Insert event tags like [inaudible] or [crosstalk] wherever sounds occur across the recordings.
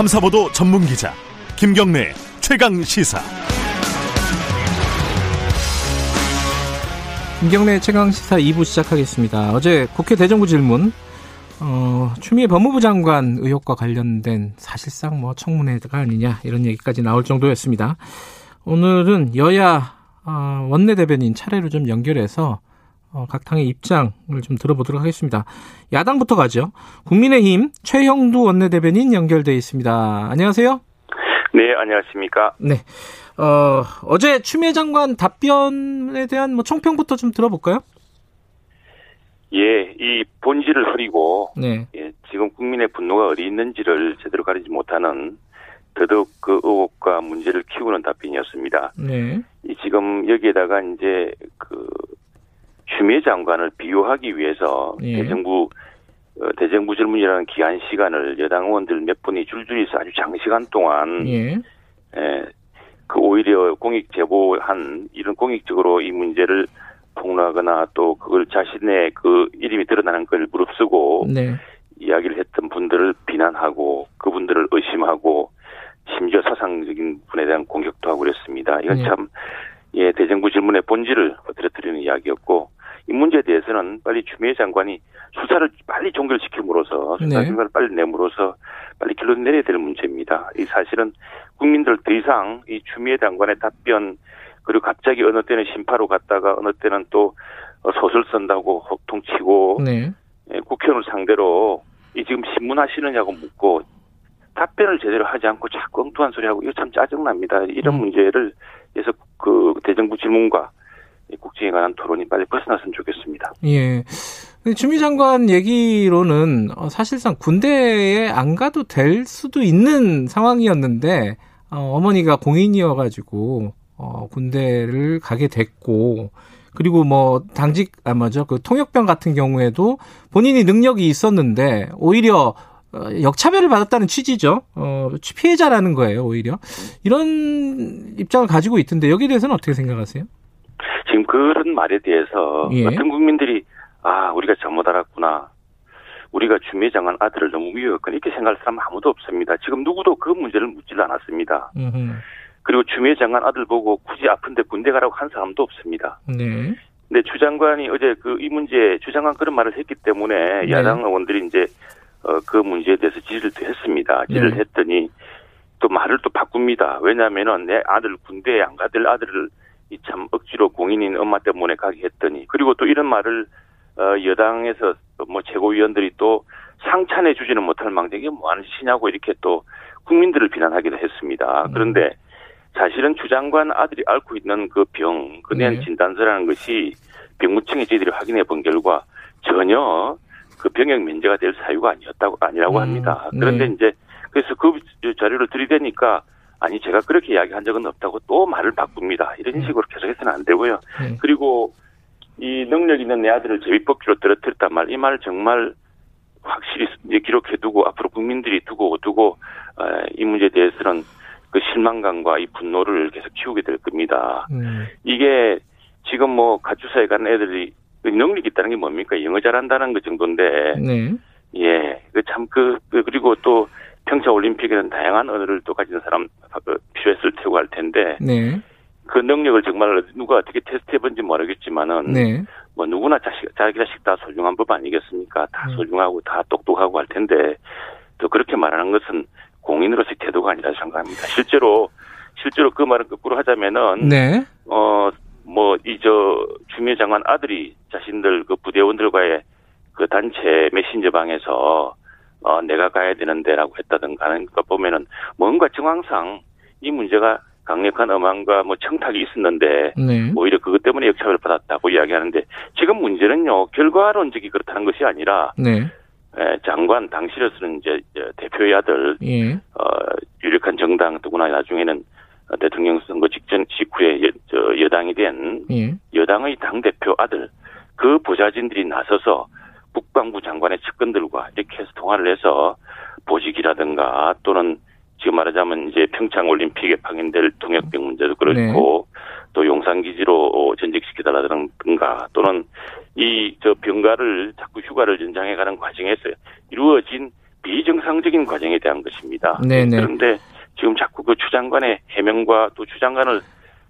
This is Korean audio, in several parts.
탐사보도 전문 기자 김경래 최강 시사. 김경래 최강 시사 2부 시작하겠습니다. 어제 국회 대정부 질문 어, 추미애 법무부 장관 의혹과 관련된 사실상 뭐 청문회가 아니냐 이런 얘기까지 나올 정도였습니다. 오늘은 여야 어, 원내 대변인 차례로 좀 연결해서 어, 각 당의 입장을 좀 들어보도록 하겠습니다. 야당부터 가죠. 국민의힘 최형두 원내대변인 연결돼 있습니다. 안녕하세요. 네, 안녕하십니까. 네. 어, 어제 추미애 장관 답변에 대한 뭐 총평부터 좀 들어볼까요? 예, 이 본질을 흐리고 네. 예, 지금 국민의 분노가 어디 있는지를 제대로 가리지 못하는 더더욱 그 의혹과 문제를 키우는 답변이었습니다. 네. 이 지금 여기에다가 이제 그 추미애 장관을 비유하기 위해서 예. 대정부 어, 대정부 질문이라는 기한 시간을 여당 의원들 몇 분이 줄줄이 서 아주 장시간 동안 예. 예, 그 오히려 공익 제보한 이런 공익적으로 이 문제를 폭로하거나 또 그걸 자신의 그 이름이 드러나는 걸 무릅쓰고 네. 이야기를 했던 분들을 비난하고 그분들을 의심하고 심지어 사상적인 분에 대한 공격도 하고 그랬습니다. 이건 네. 참 예, 대정부 질문의 본질을 들어뜨리는 이야기였고 이 문제에 대해서는 빨리 추미애 장관이 수사를 빨리 종결시킴으로써 수사 네. 결과를 빨리 내므로써 빨리 결론 내려야 될 문제입니다. 이 사실은 국민들 더 이상 이 추미애 장관의 답변 그리고 갑자기 어느 때는 심파로 갔다가 어느 때는 또 어, 소설 쓴다고 호통치고 네. 예, 국회의원을 상대로 이 지금 신문 하시느냐고 묻고 답변을 제대로 하지 않고 자꾸 엉뚱한 소리 하고 이거 참 짜증납니다. 이런 음. 문제를 그래서 그 대정부 질문과 이 국정에 관한 토론이 빨리 벗어났으면 좋겠습니다. 예. 추미 장관 얘기로는 어, 사실상 군대에 안 가도 될 수도 있는 상황이었는데 어, 어머니가 공인이어가지고 어, 군대를 가게 됐고 그리고 뭐 당직 아 뭐죠 그 통역병 같은 경우에도 본인이 능력이 있었는데 오히려 어, 역차별을 받았다는 취지죠. 어, 피해자라는 거예요, 오히려. 이런 입장을 가지고 있던데 여기에 대해서는 어떻게 생각하세요? 지금 그런 말에 대해서 예. 어떤 국민들이 아 우리가 잘못 알았구나. 우리가 추미애 장관 아들을 너무 미워했거나 이렇게 생각할 사람 아무도 없습니다. 지금 누구도 그 문제를 묻질 않았습니다. 음흠. 그리고 추미애 장관 아들 보고 굳이 아픈데 군대 가라고 한 사람도 없습니다. 네. 근데 추 장관이 어제 그 이 문제 추 장관 그런 말을 했기 때문에 네. 야당 의원들이 이제 어, 그 문제에 대해서 지지를 또 했습니다. 지지를 네. 했더니 또 말을 또 바꿉니다. 왜냐하면은 내 아들 군대에 안 가들 아들을 이 참 억지로 공인인 엄마 때문에 가게 했더니 그리고 또 이런 말을 어, 여당에서 뭐 최고위원들이 또 상찬해 주지는 못할 망정 이게 뭐 하는 짓이냐고 이렇게 또 국민들을 비난하기도 했습니다. 음. 그런데 사실은 추 장관 아들이 앓고 있는 그 병, 그낸 네. 진단서라는 것이 병무청에 저희들이 확인해 본 결과 전혀 그 병역 면제가 될 사유가 아니었다고 아니라고 음, 합니다. 네. 그런데 이제 그래서 그 자료를 들이대니까 아니 제가 그렇게 이야기한 적은 없다고 또 말을 바꿉니다. 이런 음. 식으로 계속해서는 안 되고요. 네. 그리고 이 능력 있는 내 아들을 제비뽑기로 떨어뜨렸단 말, 이 말 정말 확실히 기록해두고 앞으로 국민들이 두고 두고 어, 이 문제에 대해서는 그 실망감과 이 분노를 계속 키우게 될 겁니다. 음. 이게 지금 뭐 가출사에 가는 애들이 그 능력이 있다는 게 뭡니까? 영어 잘한다는 것 정도인데, 네. 예, 그 참 그, 그 그리고 또 평창 올림픽에는 다양한 언어를 또 가진 사람 그 필요했을 테고 할 텐데, 네. 그 능력을 정말 누가 어떻게 테스트해 본지 모르겠지만은, 네. 뭐 누구나 자식, 자기 자식 다 소중한 법 아니겠습니까? 다 음. 소중하고 다 똑똑하고 할 텐데, 또 그렇게 말하는 것은 공인으로서의 태도가 아니라 생각합니다. 실제로, 실제로 그 말을 거꾸로 하자면은, 네. 어, 뭐, 이, 저, 추미애 장관 아들이 자신들 그 부대원들과의 그 단체 메신저 방에서, 어, 내가 가야 되는데라고 했다든가 하는 거 보면은 뭔가 정황상 이 문제가 강력한 엄한과 뭐 청탁이 있었는데 네. 오히려 그것 때문에 역차별 받았다고 이야기하는데 지금 문제는요, 결과론적이 그렇다는 것이 아니라, 네. 에, 장관 당시로서는 이제 저 대표의 아들, 예. 어, 유력한 정당 누구나 나중에는 어, 대통령 선거 직전 직후에 여, 저 여당이 된 예. 여당의 당 대표 아들 그 보좌진들이 나서서 국방부 장관의 측근들과 이렇게 해서 통화를 해서 보직이라든가 또는 지금 말하자면 이제 평창 올림픽에 파견될 통역병 문제도 그렇고 또 용산 기지로 전직시켜달라든가 또는 이 저 병가를 자꾸 휴가를 연장해가는 과정에서 이루어진 비정상적인 과정에 대한 것입니다. 네네. 그런데 지금 자꾸 그 추 장관의 해명과 또 추 장관을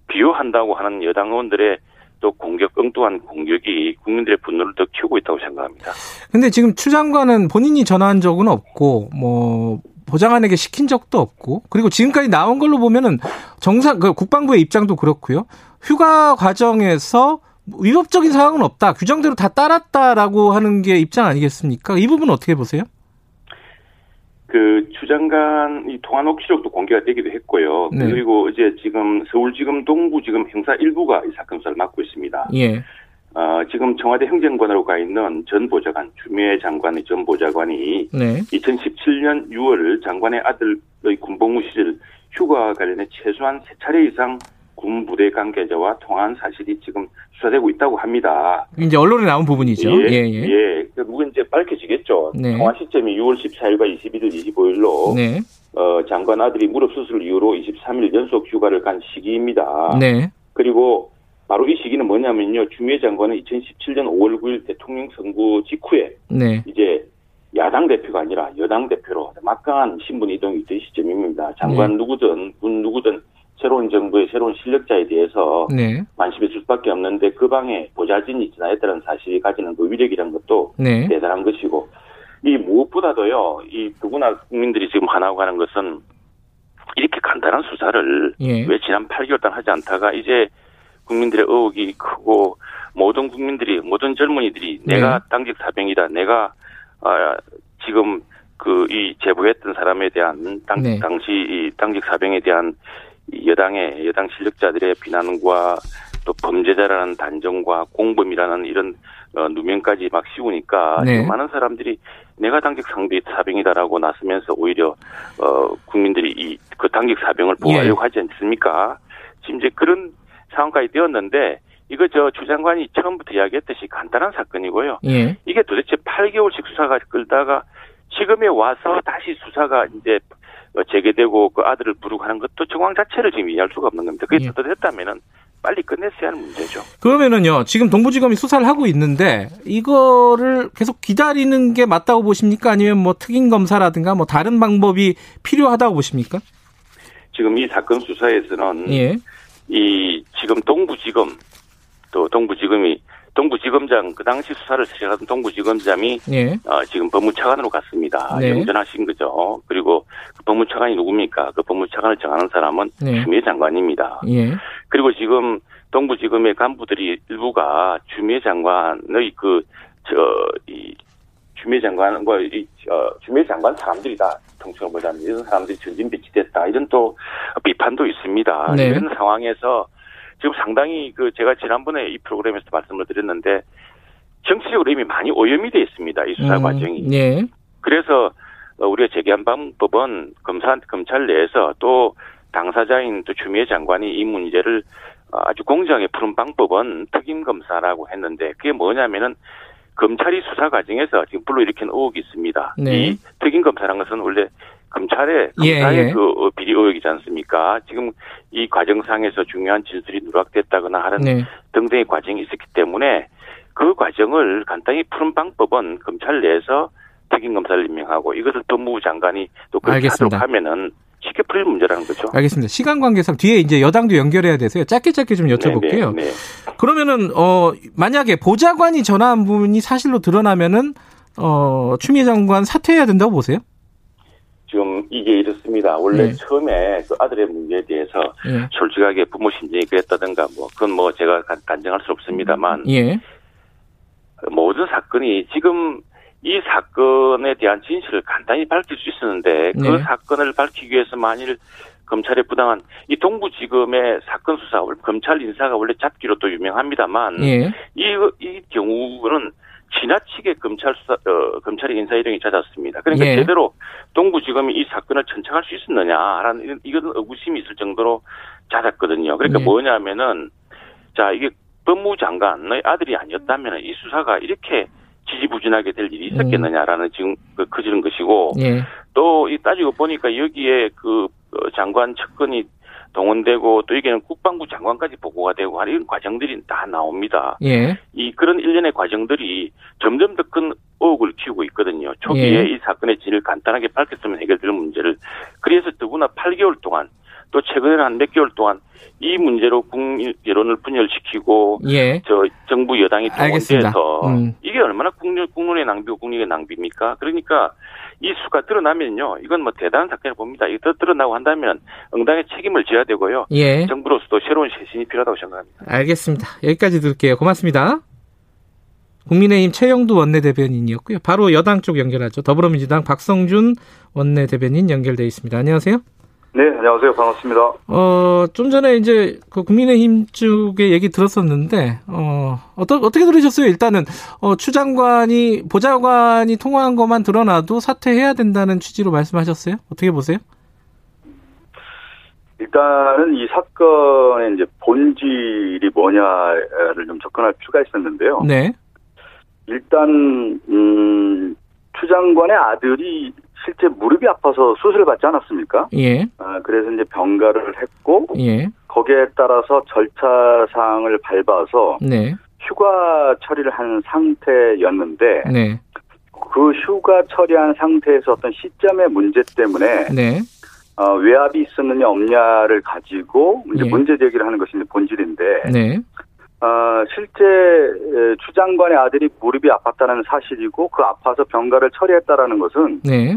비호한다고 하는 여당 의원들의 또 공격, 엉뚱한 공격이 국민들의 분노를 더 키우고 있다고 생각합니다. 근데 지금 추 장관은 본인이 전화한 적은 없고, 뭐, 보좌관에게 시킨 적도 없고, 그리고 지금까지 나온 걸로 보면은 정상, 그 국방부의 입장도 그렇고요. 휴가 과정에서 위법적인 상황은 없다. 규정대로 다 따랐다라고 하는 게 입장 아니겠습니까? 이 부분 은 어떻게 보세요? 그 추장관 이 통화 녹취록도 공개가 되기도 했고요. 네. 그리고 이제 지금 서울지검 동부지검 형사 일부가 이 사건 수사를 맡고 있습니다. 예. 어, 지금 청와대 행정관으로 가 있는 전 보좌관 추미애 장관의 전 보좌관이 네. 2017년 6월 장관의 아들의 군복무 시절 휴가 관련해 최소한 세 차례 이상 군 부대 관계자와 통화한 사실이 지금 수사되고 있다고 합니다. 이제 언론에 나온 부분이죠. 예, 예. 예. 결국은 이제 밝혀지겠죠. 네. 통화 시점이 6월 14일과 21일, 25일로 네. 어, 장관 아들이 무릎 수술 이후로 23일 연속 휴가를 간 시기입니다. 네. 그리고 바로 이 시기는 뭐냐면요. 추미애 장관은 2017년 5월 9일 대통령 선거 직후에 네. 이제 야당 대표가 아니라 여당 대표로 막강한 신분 이동이 된 시점입니다. 장관 네. 누구든 군 누구든 새로운 정부의 새로운 실력자에 대해서 네. 관심이 줄 수밖에 없는데 그 방에 보좌진이 지나했다는 사실이 가지는 그 위력이라는 것도 네. 대단한 것이고 이 무엇보다도요 이 누구나 국민들이 지금 화나고 하는 것은 이렇게 간단한 수사를 예. 왜 지난 8개월 동안 하지 않다가 이제 국민들의 의혹이 크고 모든 국민들이 모든 젊은이들이 네. 내가 당직 사병이다 내가 아, 지금 그 이 제보했던 사람에 대한 당, 네. 당시 이 당직 사병에 대한 이 여당의 여당 실력자들의 비난과 또 범죄자라는 단정과 공범이라는 이런 어, 누명까지 막 씌우니까 네. 많은 사람들이 내가 당직 상비 사병이다라고 나서면서 오히려 어 국민들이 이 그 당직 사병을 보호하려고 예. 하지 않습니까? 지금 이제 그런 상황까지 되었는데 이거 저 주 장관이 처음부터 이야기했듯이 간단한 사건이고요. 예. 이게 도대체 8개월씩 수사가 끌다가 지금에 와서 다시 수사가 이제 어, 재개되고 그 아들을 부르고 하는 것도 정황 자체를 지금 이해할 수가 없는 겁니다. 그게 예. 뜻했다면은 빨리 끝냈어야 하는 문제죠. 그러면은요, 지금 동부지검이 수사를 하고 있는데, 이거를 계속 기다리는 게 맞다고 보십니까? 아니면 뭐 특임 검사라든가 뭐 다른 방법이 필요하다고 보십니까? 지금 이 사건 수사에서는 예. 이 지금 동부지검 또 동부지검이 동부지검장 그 당시 수사를 시작하던 동부지검장이 예. 어, 지금 법무차관으로 갔습니다. 네. 영전하신 거죠. 그리고 그 법무차관이 누굽니까? 그 법무차관을 정하는 사람은 네. 추미애 장관입니다. 예. 그리고 지금 동부지검의 간부들이 일부가 추미애 장관의 그, 저, 이, 추미애 장관과 이, 어, 추미애 장관 사람들이다. 통칭을 보자면 이런 사람들이 전진 배치됐다. 이런 또 비판도 있습니다. 네. 이런 상황에서 지금 상당히 그 제가 지난번에 이 프로그램에서 말씀을 드렸는데 정치적으로 이미 많이 오염이 되어 있습니다. 이 수사 음, 과정이. 예. 그래서 어, 우리가 제기한 방법은 검사 검찰 내에서 또 당사자인 또 추미애 장관이 이 문제를 어, 아주 공정하게 푸는 방법은 특임 검사라고 했는데 그게 뭐냐면은 검찰이 수사 과정에서 지금 불러일으킨 의혹이 있습니다. 네. 이 특임 검사라는 것은 원래 검찰의 예, 검사의 예. 그 어, 비리 의혹이지 않습니까? 지금 이 과정상에서 중요한 진술이 누락됐다거나 하는 네. 등등의 과정이 있었기 때문에 그 과정을 간단히 푸는 방법은 검찰 내에서 특임 검사를 임명하고 이것을 법무부 장관이 또 그렇게. 하도록 하면은 쉽게 풀릴 문제라는 거죠. 알겠습니다. 시간 관계상 뒤에 이제 여당도 연결해야 돼서요. 짧게 짧게 좀 여쭤볼게요. 네, 네, 네. 그러면은 어 만약에 보좌관이 전화한 부분이 사실로 드러나면은 어 추미애 장관 사퇴해야 된다고 보세요? 지금 이게 이렇습니다. 원래 네. 처음에 그 아들의 문제에 대해서 예. 솔직하게 부모 심정이 그랬다든가 뭐 그건 뭐 제가 간- 단정할 수 없습니다만 예. 모든 사건이 지금 이 사건에 대한 진실을 간단히 밝힐 수 있었는데 그 네. 사건을 밝히기 위해서 만일 검찰의 부당한 이 동부지검의 사건 수사 검찰 인사가 원래 잡기로 또 유명합니다만 예. 이, 이 경우는 지나치게 검찰 수사, 어, 검찰의 인사 이동이 잦았습니다. 그러니까 예. 제대로 동부지검이 이 사건을 천착할 수 있었느냐라는 이건 의구심이 있을 정도로 잦았거든요. 그러니까 예. 뭐냐면은 자 이게 법무부 장관의 아들이 아니었다면 이 수사가 이렇게 지지부진하게 될 일이 있었겠느냐라는 지금 그 커지는 것이고 예. 또이 따지고 보니까 여기에 그 어, 장관 측근이 동원되고 또 이게는 국방부 장관까지 보고가 되고 하는 이런 과정들이 다 나옵니다. 예. 이 그런 일련의 과정들이 점점 더 큰 의혹을 키우고 있거든요. 초기에 예. 이 사건의 진을 간단하게 밝혔으면 해결될 문제를 그래서 더구나 8개월 동안 또 최근에는 한 몇 개월 동안 이 문제로 국민 여론을 분열시키고 예. 저 정부 여당이. 동원돼서 음. 이게 얼마나 국민, 국론의 낭비고 국민의 낭비입니까? 그러니까 이 수가 드러나면요, 이건 뭐 대단한 사건을 봅니다. 이거 더 드러나고 한다면 응당의 책임을 져야 되고요. 예. 정부로서도 새로운 쇄신이 필요하다고 생각합니다. 알겠습니다. 여기까지 들을게요. 고맙습니다. 국민의힘 최영두 원내대변인이었고요. 바로 여당 쪽 연결하죠. 더불어민주당 박성준 원내대변인 연결돼 있습니다. 안녕하세요. 네, 안녕하세요. 반갑습니다. 어, 좀 전에 이제 그 국민의힘 쪽의 얘기 들었었는데, 어, 어떠, 어떻게 들으셨어요? 일단은, 어, 추 장관이, 보좌관이 통화한 것만 드러나도 사퇴해야 된다는 취지로 말씀하셨어요? 어떻게 보세요? 일단은 이 사건의 이제 본질이 뭐냐를 좀 접근할 필요가 있었는데요. 네. 일단, 음, 추 장관의 아들이 실제 무릎이 아파서 수술을 받지 않았습니까? 예, 아, 그래서 이제 병가를 했고, 예, 거기에 따라서 절차 사항을 밟아서 네, 휴가 처리를 한 상태였는데, 네, 그 휴가 처리한 상태에서 어떤 시점의 문제 때문에 네, 어, 외압이 있었느냐 없냐를 가지고 이제 예. 문제 제기를 하는 것이 이제 본질인데 네, 어, 실제 에, 추 장관의 아들이 무릎이 아팠다는 사실이고 그 아파서 병가를 처리했다라는 것은 네,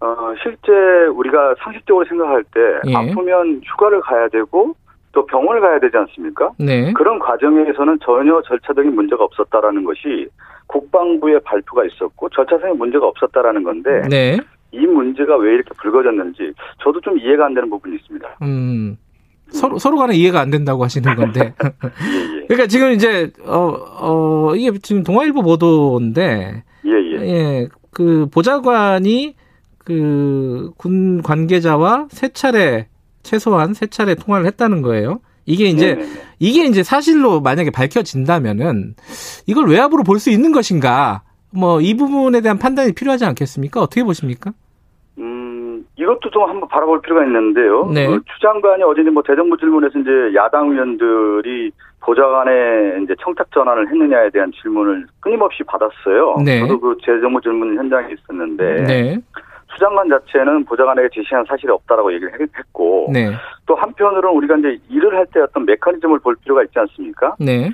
어, 실제 우리가 상식적으로 생각할 때 예. 아프면 휴가를 가야 되고 또 병원을 가야 되지 않습니까? 네, 그런 과정에서는 전혀 절차적인 문제가 없었다라는 것이 국방부의 발표가 있었고 절차상의 문제가 없었다라는 건데 네, 이 문제가 왜 이렇게 불거졌는지 저도 좀 이해가 안 되는 부분이 있습니다. 음. 서로, 서로 간에 이해가 안 된다고 하시는 건데. 예, [laughs] 예. [laughs] 그러니까 지금 이제, 어, 어, 이게 지금 동아일보 보도인데, 예, 예. 예, 그 보좌관이 그 군 관계자와 세 차례 최소한 세 차례 통화를 했다는 거예요. 이게 이제 네네네. 이게 이제 사실로 만약에 밝혀진다면은 이걸 외압으로 볼 수 있는 것인가? 뭐 이 부분에 대한 판단이 필요하지 않겠습니까? 어떻게 보십니까? 음, 이것도 좀 한번 바라볼 필요가 있는데요. 네. 그 추 장관이 어제 뭐 대정부 질문에서 이제 야당 의원들이 보좌관에 이제 청탁 전환을 했느냐에 대한 질문을 끊임없이 받았어요. 네. 저도 그 재정부 질문 현장에 있었는데 네, 추 장관 자체는 보좌관에게 제시한 사실이 없다라고 얘기를 했- 했고 네, 또 한편으로는 우리가 이제 일을 할 때 어떤 메커니즘을 볼 필요가 있지 않습니까? 네,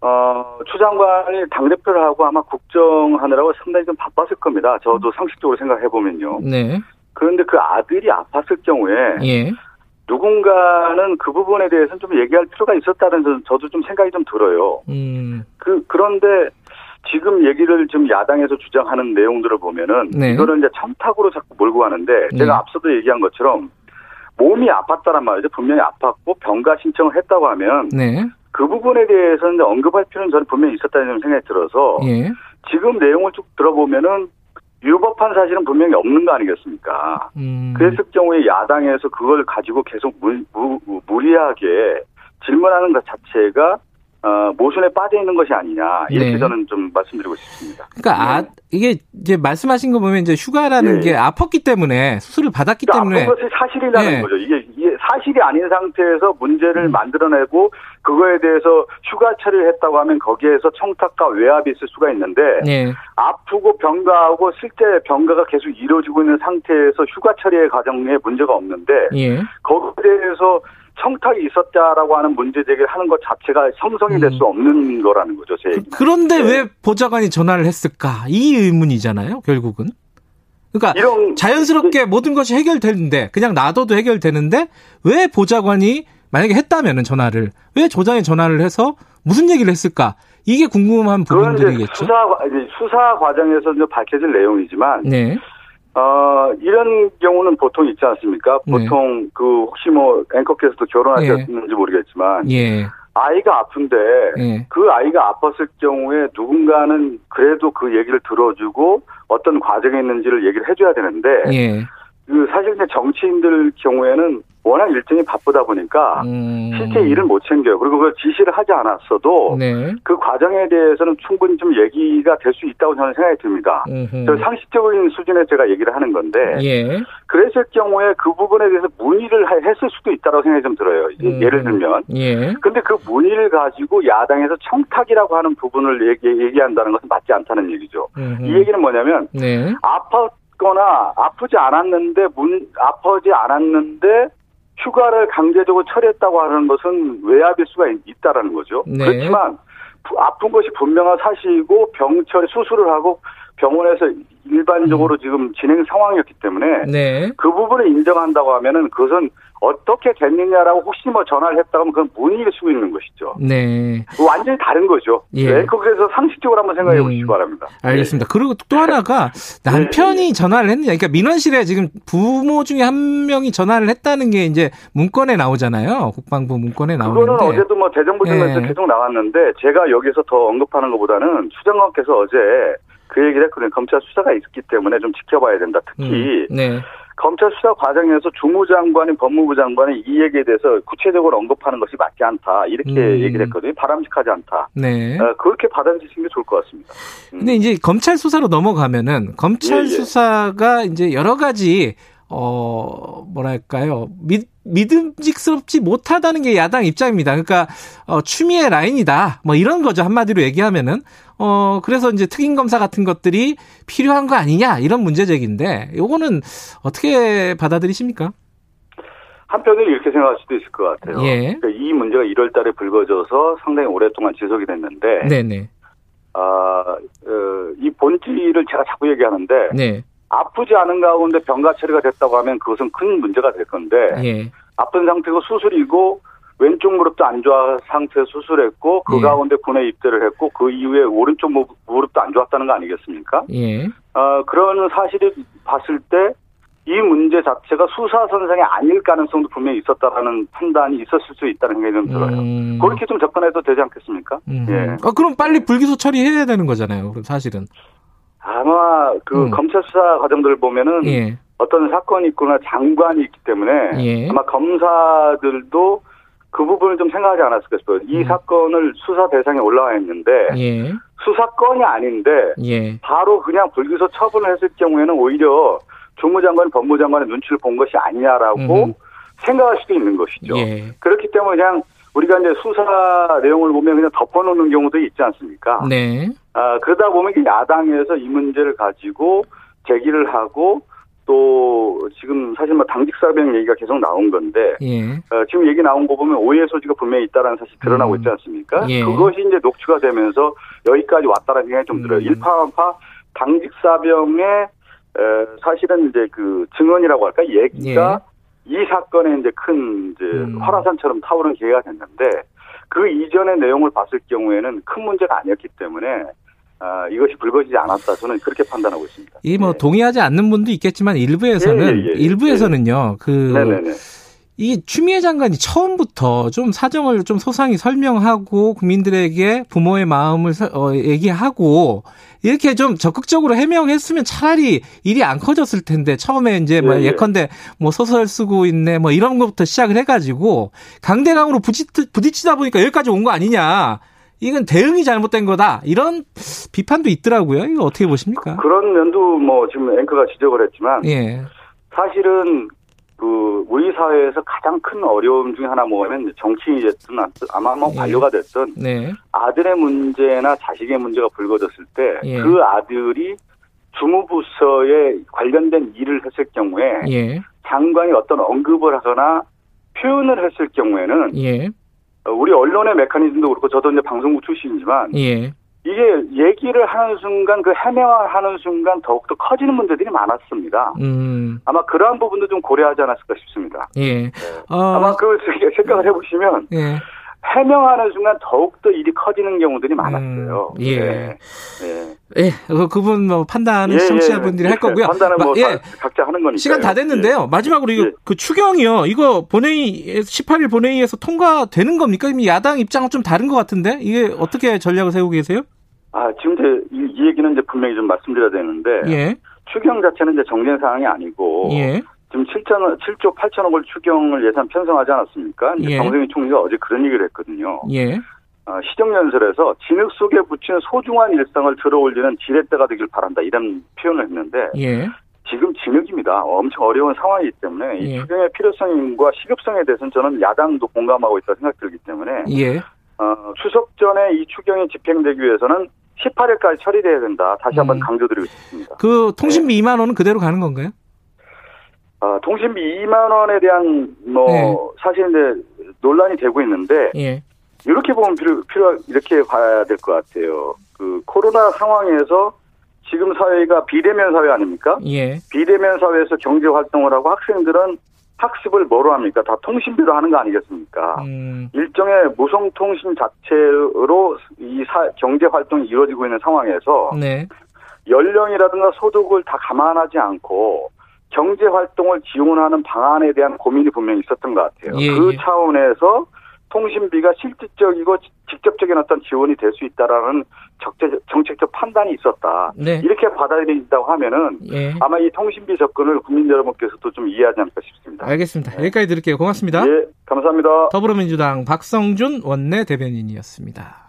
어, 추 장관이 당대표를 하고 아마 국정하느라고 상당히 좀 바빴을 겁니다. 저도 상식적으로 생각해 보면요. 네, 그런데 그 아들이 아팠을 경우에 예, 누군가는 그 부분에 대해서는 좀 얘기할 필요가 있었다는 저- 저도 좀 생각이 좀 들어요. 음, 그 그런데 지금 얘기를 좀 야당에서 주장하는 내용들을 보면은 네. 이거를 이제 청탁으로 자꾸 몰고 가는데 네. 제가 앞서도 얘기한 것처럼 몸이 아팠다란 말이죠. 분명히 아팠고 병가 신청을 했다고 하면 네, 그 부분에 대해서는 언급할 필요는 저는 분명히 있었다는 생각이 들어서 예, 지금 내용을 쭉 들어보면은 유법한 사실은 분명히 없는 거 아니겠습니까? 음, 그랬을 경우에 야당에서 그걸 가지고 계속 무, 무, 무리하게 질문하는 것 자체가 어, 모순에 빠져 있는 것이 아니냐 이렇게 네. 저는 좀 말씀드리고 싶습니다. 그러니까 아, 네. 이게 이제 말씀하신 거 보면 이제 휴가라는 예. 게 아팠기 때문에 수술을 받았기 그러니까 때문에 아픈 것이 사실이라는 네. 거죠. 이게, 이게 사실이 아닌 상태에서 문제를 음. 만들어내고 그거에 대해서 휴가 처리를 했다고 하면 거기에서 청탁과 외압이 있을 수가 있는데 예, 아프고 병가하고 실제 병가가 계속 이루어지고 있는 상태에서 휴가 처리의 과정에 문제가 없는데 예. 거기에 대해서 청탁이 있었다라고 하는 문제 제기를 하는 것 자체가 형성이 될 음. 수 없는 거라는 거죠, 제 얘기는. 그, 런데 네. 왜 보좌관이 전화를 했을까? 이 의문이잖아요, 결국은. 그러니까 이런 자연스럽게 모든 것이 해결되는데 그냥 놔둬도 해결되는데 왜 보좌관이 만약에 했다면은 전화를 왜 조장에 전화를 해서 무슨 얘기를 했을까? 이게 궁금한 부분들이겠죠. 수사 이제 수사 과정에서 이제 밝혀질 내용이지만 네, 어 이런 경우는 보통 있지 않습니까? 네. 보통 그 혹시 뭐 앵커께서도 결혼하셨는지 모르겠지만 예, 아이가 아픈데 예, 그 아이가 아팠을 경우에 누군가는 그래도 그 얘기를 들어주고 어떤 과정이 있는지를 얘기를 해줘야 되는데 예, 그 사실 이제 정치인들 경우에는 워낙 일정이 바쁘다 보니까 음. 실제 일을 못 챙겨요. 그리고 그걸 지시를 하지 않았어도 네. 그 과정에 대해서는 충분히 좀 얘기가 될 수 있다고 저는 생각이 듭니다. 저 상식적인 수준에 제가 얘기를 하는 건데 예. 그랬을 경우에 그 부분에 대해서 문의를 하- 했을 수도 있다고 생각이 좀 들어요. 예- 음. 예를 들면 예. 근데 그 문의를 가지고 야당에서 청탁이라고 하는 부분을 얘기, 얘기 한다는 것은 맞지 않다는 얘기죠. 음흠. 이 얘기는 뭐냐면 네. 아팠거나 아프지 않았는데 문 아프지 않았는데 휴가를 강제적으로 처리했다고 하는 것은 외압일 수가 있, 있다라는 거죠. 네. 그렇지만 부- 아픈 것이 분명한 사실이고 병철 수술을 하고 병원에서 일반적으로 지금 진행 상황이었기 때문에 네. 그 부분을 인정한다고 하면은 그것은 어떻게 됐느냐라고 혹시 뭐 전화를 했다고 하면 그건 문의일 수 있는 것이죠. 네. 완전히 다른 거죠. 예. 네, 그래서 상식적으로 한번 생각해 음. 보시기 바랍니다. 알겠습니다. 그리고 또 하나가 남편이 전화를 했느냐. 그러니까 민원실에 지금 부모 중에 한 명이 전화를 했다는 게 이제 문건에 나오잖아요. 국방부 문건에 그거는 나오는데. 어제도 뭐 대정부 질문에서 예. 계속 나왔는데 제가 여기서 더 언급하는 것보다는 수장관께서 어제 그 얘기를 했거든요. 검찰 수사가 있기 때문에 좀 지켜봐야 된다. 특히 음, 네. 검찰 수사 과정에서 주무 장관이 법무부 장관이 이 얘기에 대해서 구체적으로 언급하는 것이 맞지 않다. 이렇게 음. 얘기를 했거든요. 바람직하지 않다. 네. 어, 그렇게 받아들이시는 게 좋을 것 같습니다. 음. 근데 이제 검찰 수사로 넘어가면은 검찰 예, 예. 수사가 이제 여러 가지 어 뭐랄까요 믿 믿음직스럽지 못하다는 게 야당 입장입니다. 그러니까 어 추미애 라인이다 뭐 이런 거죠 한마디로 얘기하면은 어 그래서 이제 특임 검사 같은 것들이 필요한 거 아니냐 이런 문제 제기인데 요거는 어떻게 받아들이십니까? 한편으로 이렇게 생각할 수도 있을 것 같아요. 예. 그러니까 이 문제가 1월 달에 불거져서 상당히 오랫동안 지속이 됐는데, 네네 아, 어, 이 본질을 제가 자꾸 얘기하는데, 네 아프지 않은 가운데 병가 처리가 됐다고 하면 그것은 큰 문제가 될 건데, 예. 아픈 상태고 수술이고, 왼쪽 무릎도 안 좋아 상태에서 수술했고, 그 예. 가운데 군에 입대를 했고, 그 이후에 오른쪽 무- 무릎도 안 좋았다는 거 아니겠습니까? 예. 어, 그런 사실을 봤을 때, 이 문제 자체가 수사 선상에 아닐 가능성도 분명히 있었다라는 판단이 있었을 수 있다는 생각이 좀 들어요. 음. 그렇게 좀 접근해도 되지 않겠습니까? 음. 예. 아, 그럼 빨리 불기소 처리해야 되는 거잖아요. 그럼 사실은. 아마 그 음. 검찰 수사 과정들을 보면은 예. 어떤 사건이 있거나 장관이 있기 때문에 예. 아마 검사들도 그 부분을 좀 생각하지 않았을까 싶어요. 이 음. 사건을 수사 대상에 올라와 있는데 예. 수사건이 아닌데 예. 바로 그냥 불기소 처분을 했을 경우에는 오히려 주무장관, 법무장관의 눈치를 본 것이 아니냐라고 음흠. 생각할 수도 있는 것이죠. 예. 그렇기 때문에 그냥 우리가 이제 수사 내용을 보면 그냥 덮어놓는 경우도 있지 않습니까? 네. 아, 그러다 보면 이게 야당에서 이 문제를 가지고 제기를 하고 또 지금 사실 뭐 당직 사병 얘기가 계속 나온 건데 예. 어, 지금 얘기 나온 거 보면 오해 소지가 분명히 있다라는 사실 드러나고 음. 있지 않습니까? 예. 그것이 이제 녹취가 되면서 여기까지 왔다라는 생각이 좀 들어요. 음. 일파만파 당직 사병의 에, 사실은 이제 그 증언이라고 할까 얘기가 이 사건에 이제 큰 이제 예. 음. 화라산처럼 타오른 기회가 됐는데 그 이전의 내용을 봤을 경우에는 큰 문제가 아니었기 때문에 아, 이것이 불거지지 않았다 저는 그렇게 판단하고 있습니다. 이뭐 예. 동의하지 않는 분도 있겠지만 일부에서는 예, 예, 예, 예. 일부에서는요. 그 네네네. 이 추미애 장관이 처음부터 좀 사정을 좀 소상히 설명하고 국민들에게 부모의 마음을 서- 어, 얘기하고 이렇게 좀 적극적으로 해명했으면 차라리 일이 안 커졌을 텐데 처음에 이제 뭐 예, 예. 예컨대 뭐 소설 쓰고 있네 뭐 이런 것부터 시작을 해가지고 강대강으로 부딪, 부딪히다 보니까 여기까지 온 거 아니냐 이건 대응이 잘못된 거다 이런 비판도 있더라고요 이거 어떻게 보십니까? 그런 면도 뭐 지금 앵커가 지적을 했지만 예, 사실은 그 우리 사회에서 가장 큰 어려움 중에 하나 뭐냐면 정치인이 됐든 아마 뭐 예. 관료가 됐든 네, 아들의 문제나 자식의 문제가 불거졌을 때그 예. 아들이 주무부서에 관련된 일을 했을 경우에 예, 장관이 어떤 언급을 하거나 표현을 했을 경우에는 예, 어, 우리 언론의 메커니즘도 그렇고 저도 이제 방송국 출신이지만 예, 이게 얘기를 하는 순간 그 해명을 하는 순간 더욱더 커지는 문제들이 많았습니다. 음, 아마 그러한 부분도 좀 고려하지 않았을까 싶습니다. 예, 어, 아마 그 [laughs] 생각을 해보시면 예. 해명하는 순간 더욱더 일이 커지는 경우들이 많았어요. 음, 예. 네. 네. 예, 그- 그분 뭐 판단은 예, 시청자분들이 예. 할 거고요. 판단은 뭐 마- 예, 다- 각자 하는 거니까. 시간 다 됐는데요. 마지막으로 이거 예. 그 추경이요. 이거 본회의 18일 본회의에서 통과되는 겁니까? 야당 입장은 좀 다른 것 같은데 이게 어떻게 전략을 세우고 계세요? 아, 지금 이제 이, 이 얘기는 이제 분명히 좀 말씀드려야 되는데 예, 추경 자체는 이제 정된 사항이 아니고 예, 지금 7천 7조 8천억을 추경을 예산 편성하지 않았습니까? 이제 예. 정세균 총리가 어제 그런 얘기를 했거든요. 예. 어, 시정연설에서 진흙 속에 붙이는 소중한 일상을 들어올리는 지렛대가 되길 바란다 이런 표현을 했는데 예. 지금 진흙입니다. 엄청 어려운 상황이기 때문에 이 예. 추경의 필요성과 시급성에 대해서는 저는 야당도 공감하고 있다 생각 들기 때문에 예. 어, 추석 전에 이 추경이 집행되기 위해서는 18일까지 처리돼야 된다. 다시 한번 음. 강조드리고 싶습니다. 그 통신비 2만 원은 그대로 가는 건가요? 어, 통신비 2만 원에 대한 뭐 네. 사실 이제 논란이 되고 있는데 예. 이렇게 보면 필요, 필요 이렇게 봐야 될 것 같아요. 그 코로나 상황에서 지금 사회가 비대면 사회 아닙니까? 예. 비대면 사회에서 경제 활동을 하고 학생들은 학습을 뭐로 합니까? 다 통신비로 하는 거 아니겠습니까? 음. 일종의 무송통신 자체로 이 사- 경제 활동이 이루어지고 있는 상황에서 네. 연령이라든가 소득을 다 감안하지 않고 경제 활동을 지원하는 방안에 대한 고민이 분명히 있었던 것 같아요. 예, 그 예. 차원에서 통신비가 실질적이고 직접적인 어떤 지원이 될 수 있다라는 적재, 정책적 판단이 있었다. 네. 이렇게 받아들인다고 하면은 예. 아마 이 통신비 접근을 국민 여러분께서도 좀 이해하지 않을까 싶습니다. 알겠습니다. 여기까지 드릴게요. 고맙습니다. 예, 감사합니다. 더불어민주당 박성준 원내 대변인이었습니다.